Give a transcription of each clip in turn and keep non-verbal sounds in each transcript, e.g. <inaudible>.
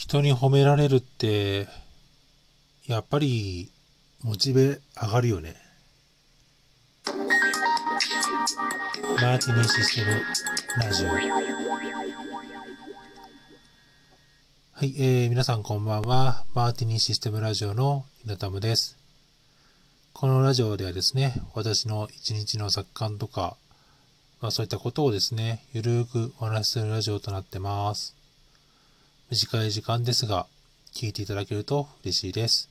人に褒められるって、やっぱり、モチベ上がるよね。マーティニシステムラジオ。はい、えー、皆さんこんばんは。マーティニーシステムラジオの稲田です。このラジオではですね、私の一日の作感とか、まあそういったことをですね、ゆるーくお話しするラジオとなってます。短い時間ですが、聞いていただけると嬉しいです。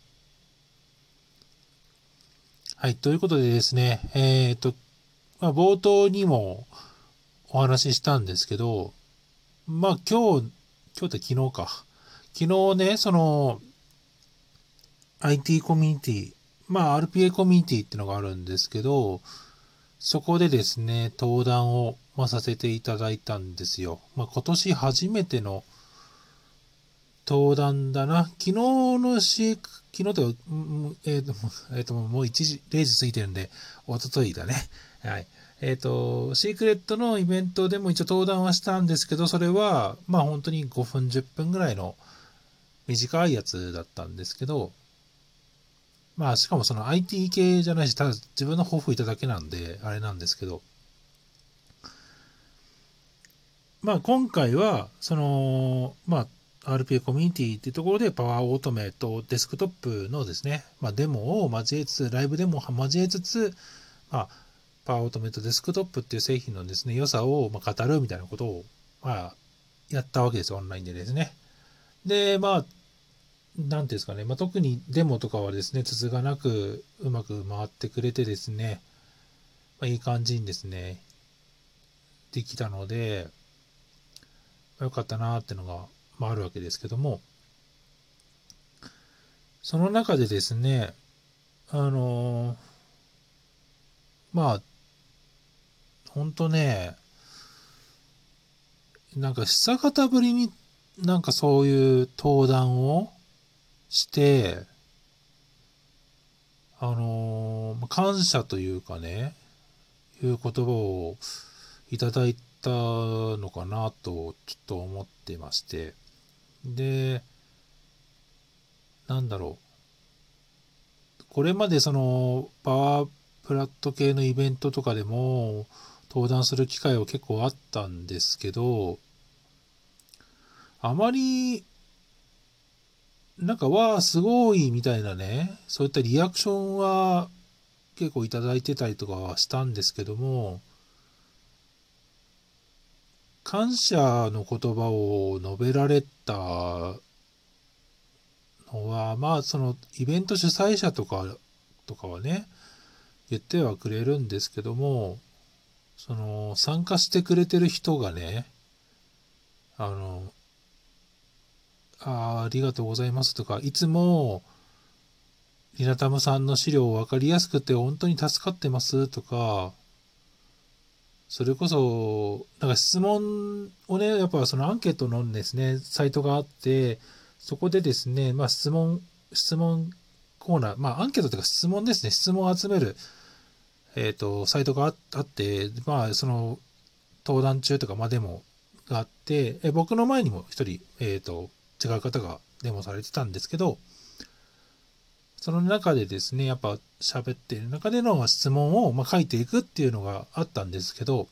はい、ということでですね、えっ、と、まあ、冒頭にもお話ししたんですけど、まあ今日、今日って昨日か。昨日ね、その、IT コミュニティ、まあ RPA コミュニティってのがあるんですけど、そこでですね、登壇を、まあ、させていただいたんですよ。まあ今年初めての登壇だな。昨日のし、昨日とか、えっ、と、えっ、と、もう1時、0時過ぎてるんで、一昨日だね。はい。えっ、と、シークレットのイベントでも一応登壇はしたんですけど、それは、まあ本当に5分、10分ぐらいの短いやつだったんですけど、まあしかもその IT 系じゃないし、ただ自分の抱負いただけなんで、あれなんですけど、まあ今回は、その、まあ RPA コミュニティっていうところでパワーオートメイトデスクトップのですね、まあデモを交えつつ、ライブデモを交えつつ、まあパワーオートメイトデスクトップっていう製品のですね、良さをまあ語るみたいなことを、まあやったわけです、オンラインでですね。で、まあ、なんていうんですかね、まあ、特にデモとかはですね、つつがなくうまく回ってくれてですね、まあ、いい感じにですね、できたので、まあよかったなーっていうのが、まあ、あるわけですけども、その中でですね、あのーまあ、ほんとね、なんか久方ぶりになんかそういう登壇をして、あのー感謝というかね、いう言葉をいただいたのかなとちょっと思ってまして。で、なんだろう。これまでそのパワープラット系のイベントとかでも登壇する機会は結構あったんですけど、あまり、なんか、わあ、すごい、みたいなね、そういったリアクションは結構いただいてたりとかはしたんですけども、感謝の言葉を述べられたのは、まあ、その、イベント主催者とか、とかはね、言ってはくれるんですけども、その、参加してくれてる人がね、あの、あありがとうございますとか、いつも、リナタムさんの資料分かりやすくて本当に助かってますとか、それこそ、なんか質問をね、やっぱそのアンケートのですね、サイトがあって、そこでですね、まあ質問、質問コーナー、まあアンケートというか質問ですね、質問を集める、えっ、と、サイトがあって、まあその、登壇中とか、まあデモがあって、え僕の前にも一人、えっ、と、違う方がデモされてたんですけど、その中でですね、やっぱ喋っている中での質問をま書いていくっていうのがあったんですけど、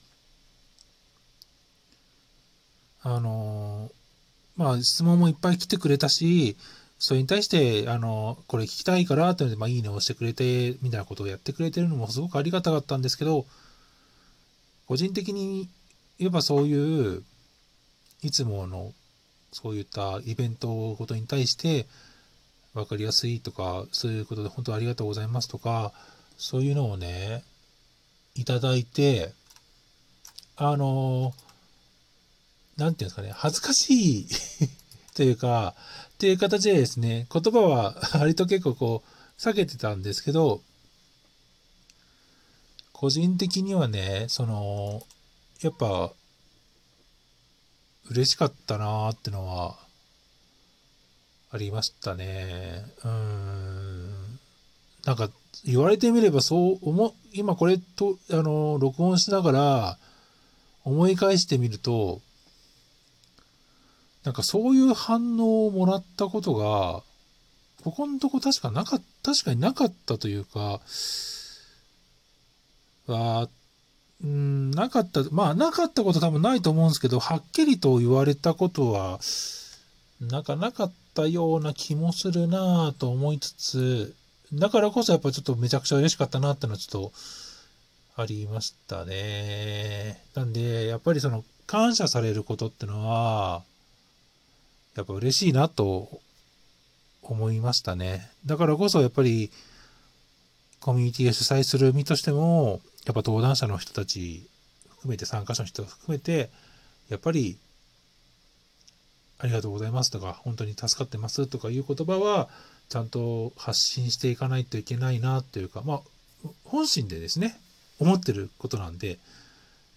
あのまあ質問もいっぱい来てくれたし、それに対して、あのこれ聞きたいからっていうので、まあいいねを押してくれて、みたいなことをやってくれてるのもすごくありがたかったんですけど、個人的に言えばそういう、いつものそういったイベントごとに対して分かりやすいとか、そういうことで本当ありがとうございますとか、そういうのをね、いただいて、あの、なんていうんですかね、恥ずかしい <laughs> というか、っていう形でですね、言葉は <laughs> 割と結構こう、避けてたんですけど、個人的にはね、その、やっぱ、嬉しかったなーってのは、ありましたね。うん。なんか、言われてみればそう思、今これと、あの、録音しながら、思い返してみると、なんかそういう反応をもらったことが、ここのとこ確かなか確かになかったというか、は、うん、なかった、まあなかったこと多分ないと思うんですけど、はっきりと言われたことは、なんかなかったたような気もするなぁと思いつつ、だからこそやっぱちょっとめちゃくちゃ嬉しかったなってのはちょっとありましたね。なんで、やっぱりその感謝されることってのは、やっぱ嬉しいなと思いましたね。だからこそやっぱりコミュニティが主催する身としても、やっぱ登壇者の人たち含めて参加者の人含めて、やっぱりありがとうございますとか、本当に助かってますとかいう言葉は、ちゃんと発信していかないといけないなっていうか、まあ、本心でですね、思ってることなんで、やっ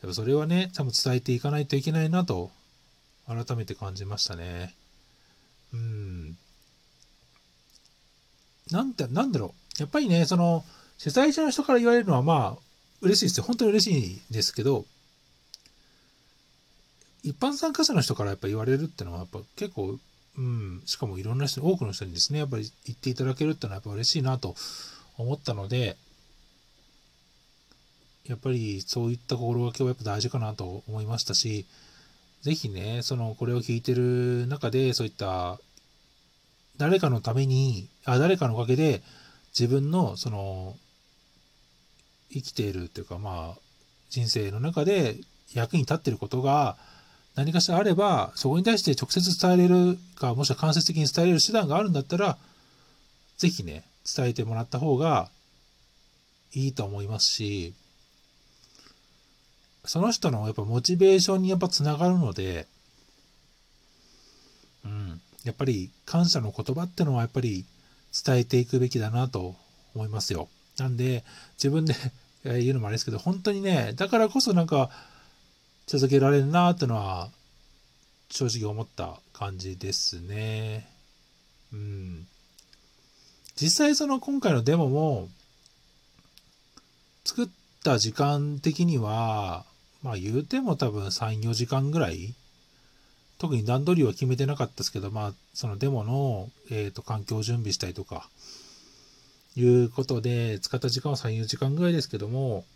ぱそれはね、ちゃんと伝えていかないといけないなと、改めて感じましたね。うん。なんて、なんだろう。やっぱりね、その、主催者の人から言われるのはまあ、嬉しいですよ。本当に嬉しいですけど、一般参加者の人からやっぱ言われるっていうのはやっぱ結構、うん、しかもいろんな人、多くの人にですね、やっぱり言っていただけるっていうのはやっぱ嬉しいなと思ったので、やっぱりそういった心がけはやっぱ大事かなと思いましたし、ぜひね、その、これを聞いてる中で、そういった、誰かのために、あ、誰かのおかげで、自分の、その、生きているというか、まあ、人生の中で役に立っていることが、何かしらあれば、そこに対して直接伝えれるか、もしくは間接的に伝えれる手段があるんだったら、ぜひね、伝えてもらった方がいいと思いますし、その人のやっぱモチベーションにやっぱつながるので、うん、やっぱり感謝の言葉ってのはやっぱり伝えていくべきだなと思いますよ。なんで、自分で <laughs> 言うのもあれですけど、本当にね、だからこそなんか、続けられるなってのは、正直思った感じですね。うん。実際その今回のデモも、作った時間的には、まあ言うても多分3、4時間ぐらい特に段取りは決めてなかったですけど、まあそのデモの、えーと、環境を準備したりとか、いうことで使った時間は3、4時間ぐらいですけども、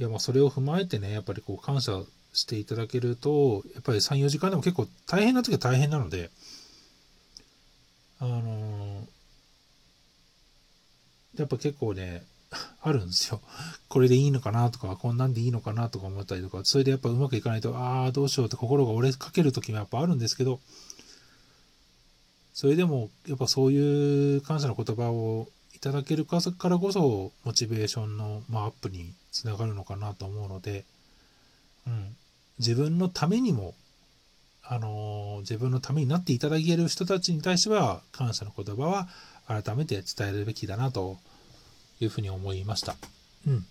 いやまあそれを踏まえてね、やっぱりこう感謝していただけると、やっぱり3、4時間でも結構大変な時は大変なので、あのー、やっぱ結構ね、あるんですよ。これでいいのかなとか、こんなんでいいのかなとか思ったりとか、それでやっぱうまくいかないと、ああ、どうしようって心が折れかける時もやっぱあるんですけど、それでもやっぱそういう感謝の言葉をいただけるからこそ、モチベーションの、まあ、アップにつながるのかなと思うので、うん、自分のためにも、あのー、自分のためになっていただける人たちに対しては、感謝の言葉は改めて伝えるべきだなというふうに思いました。うん。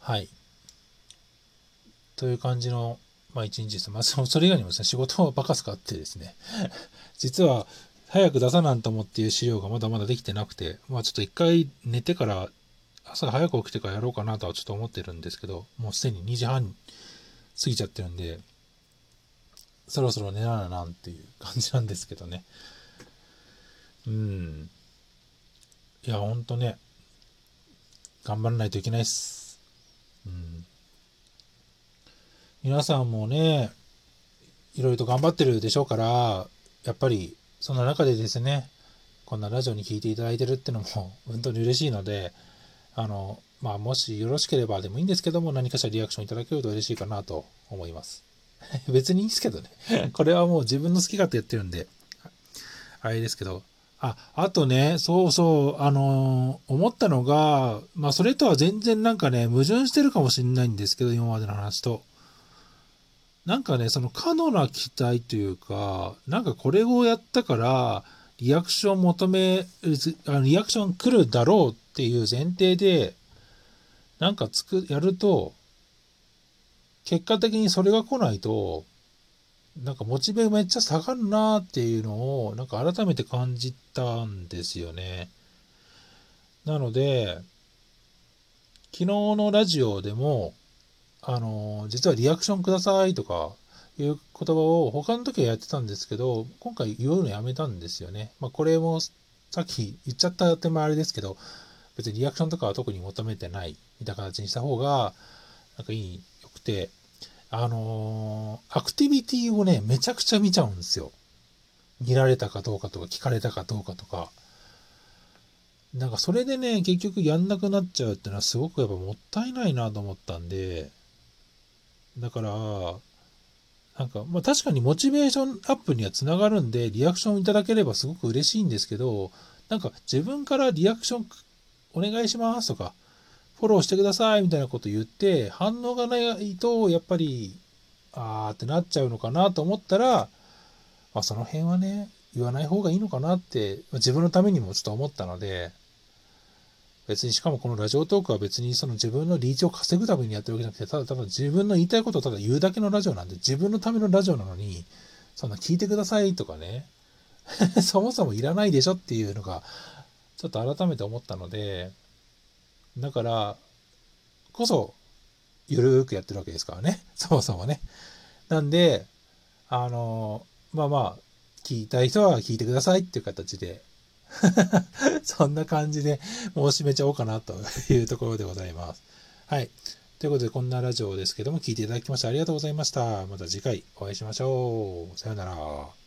はい。という感じの、まあ一日です。まあそれ以外にもですね、仕事はバカすかってですね、<laughs> 実は早く出さなんと思っていう資料がまだまだできてなくて、まあちょっと一回寝てから朝早く起きてからやろうかなとはちょっと思ってるんですけど、もうすでに2時半過ぎちゃってるんで、そろそろ寝らななんていう感じなんですけどね。うん。いや、ほんとね、頑張らないといけないっす。うん。皆さんもね、いろいろと頑張ってるでしょうから、やっぱり、そんな中でですね、こんなラジオに聞いていただいてるってのも <laughs> 本当に嬉しいので、あの、まあ、もしよろしければでもいいんですけども、何かしらリアクションいただけると嬉しいかなと思います。<laughs> 別にいいんですけどね。<laughs> これはもう自分の好き勝手やってるんで、あれですけど、あ、あとね、そうそう、あのー、思ったのが、まあ、それとは全然なんかね、矛盾してるかもしれないんですけど、今までの話と。なんかね、その過度な期待というか、なんかこれをやったから、リアクション求め、リアクション来るだろうっていう前提で、なんかつく、やると、結果的にそれが来ないと、なんかモチベめっちゃ下がるなーっていうのを、なんか改めて感じたんですよね。なので、昨日のラジオでも、あの、実はリアクションくださいとか、いう言葉を他の時はやってたんですけど、今回言うのやめたんですよね。まあこれもさっき言っちゃった手前あれですけど、別にリアクションとかは特に求めてないみたいな形にした方が、なんかいい、よくて、あのー、アクティビティをね、めちゃくちゃ見ちゃうんですよ。見られたかどうかとか、聞かれたかどうかとか。なんかそれでね、結局やんなくなっちゃうっていうのはすごくやっぱもったいないなと思ったんで、だから、なんか、まあ確かにモチベーションアップにはつながるんで、リアクションいただければすごく嬉しいんですけど、なんか自分からリアクションお願いしますとか、フォローしてくださいみたいなこと言って、反応がないと、やっぱり、あーってなっちゃうのかなと思ったら、まあその辺はね、言わない方がいいのかなって、自分のためにもちょっと思ったので、別にしかもこのラジオトークは別にその自分のリーチを稼ぐためにやってるわけじゃなくて、ただただ自分の言いたいことをただ言うだけのラジオなんで、自分のためのラジオなのに、そんな聞いてくださいとかね、<laughs> そもそもいらないでしょっていうのが、ちょっと改めて思ったので、だから、こそ、ゆるーくやってるわけですからね。<laughs> そもそもね。なんで、あの、まあまあ、聞いたい人は聞いてくださいっていう形で <laughs> そんな感じで申し締めちゃおうかなというところでございます。はい。ということで、こんなラジオですけども、聞いていただきましてありがとうございました。また次回お会いしましょう。さよなら。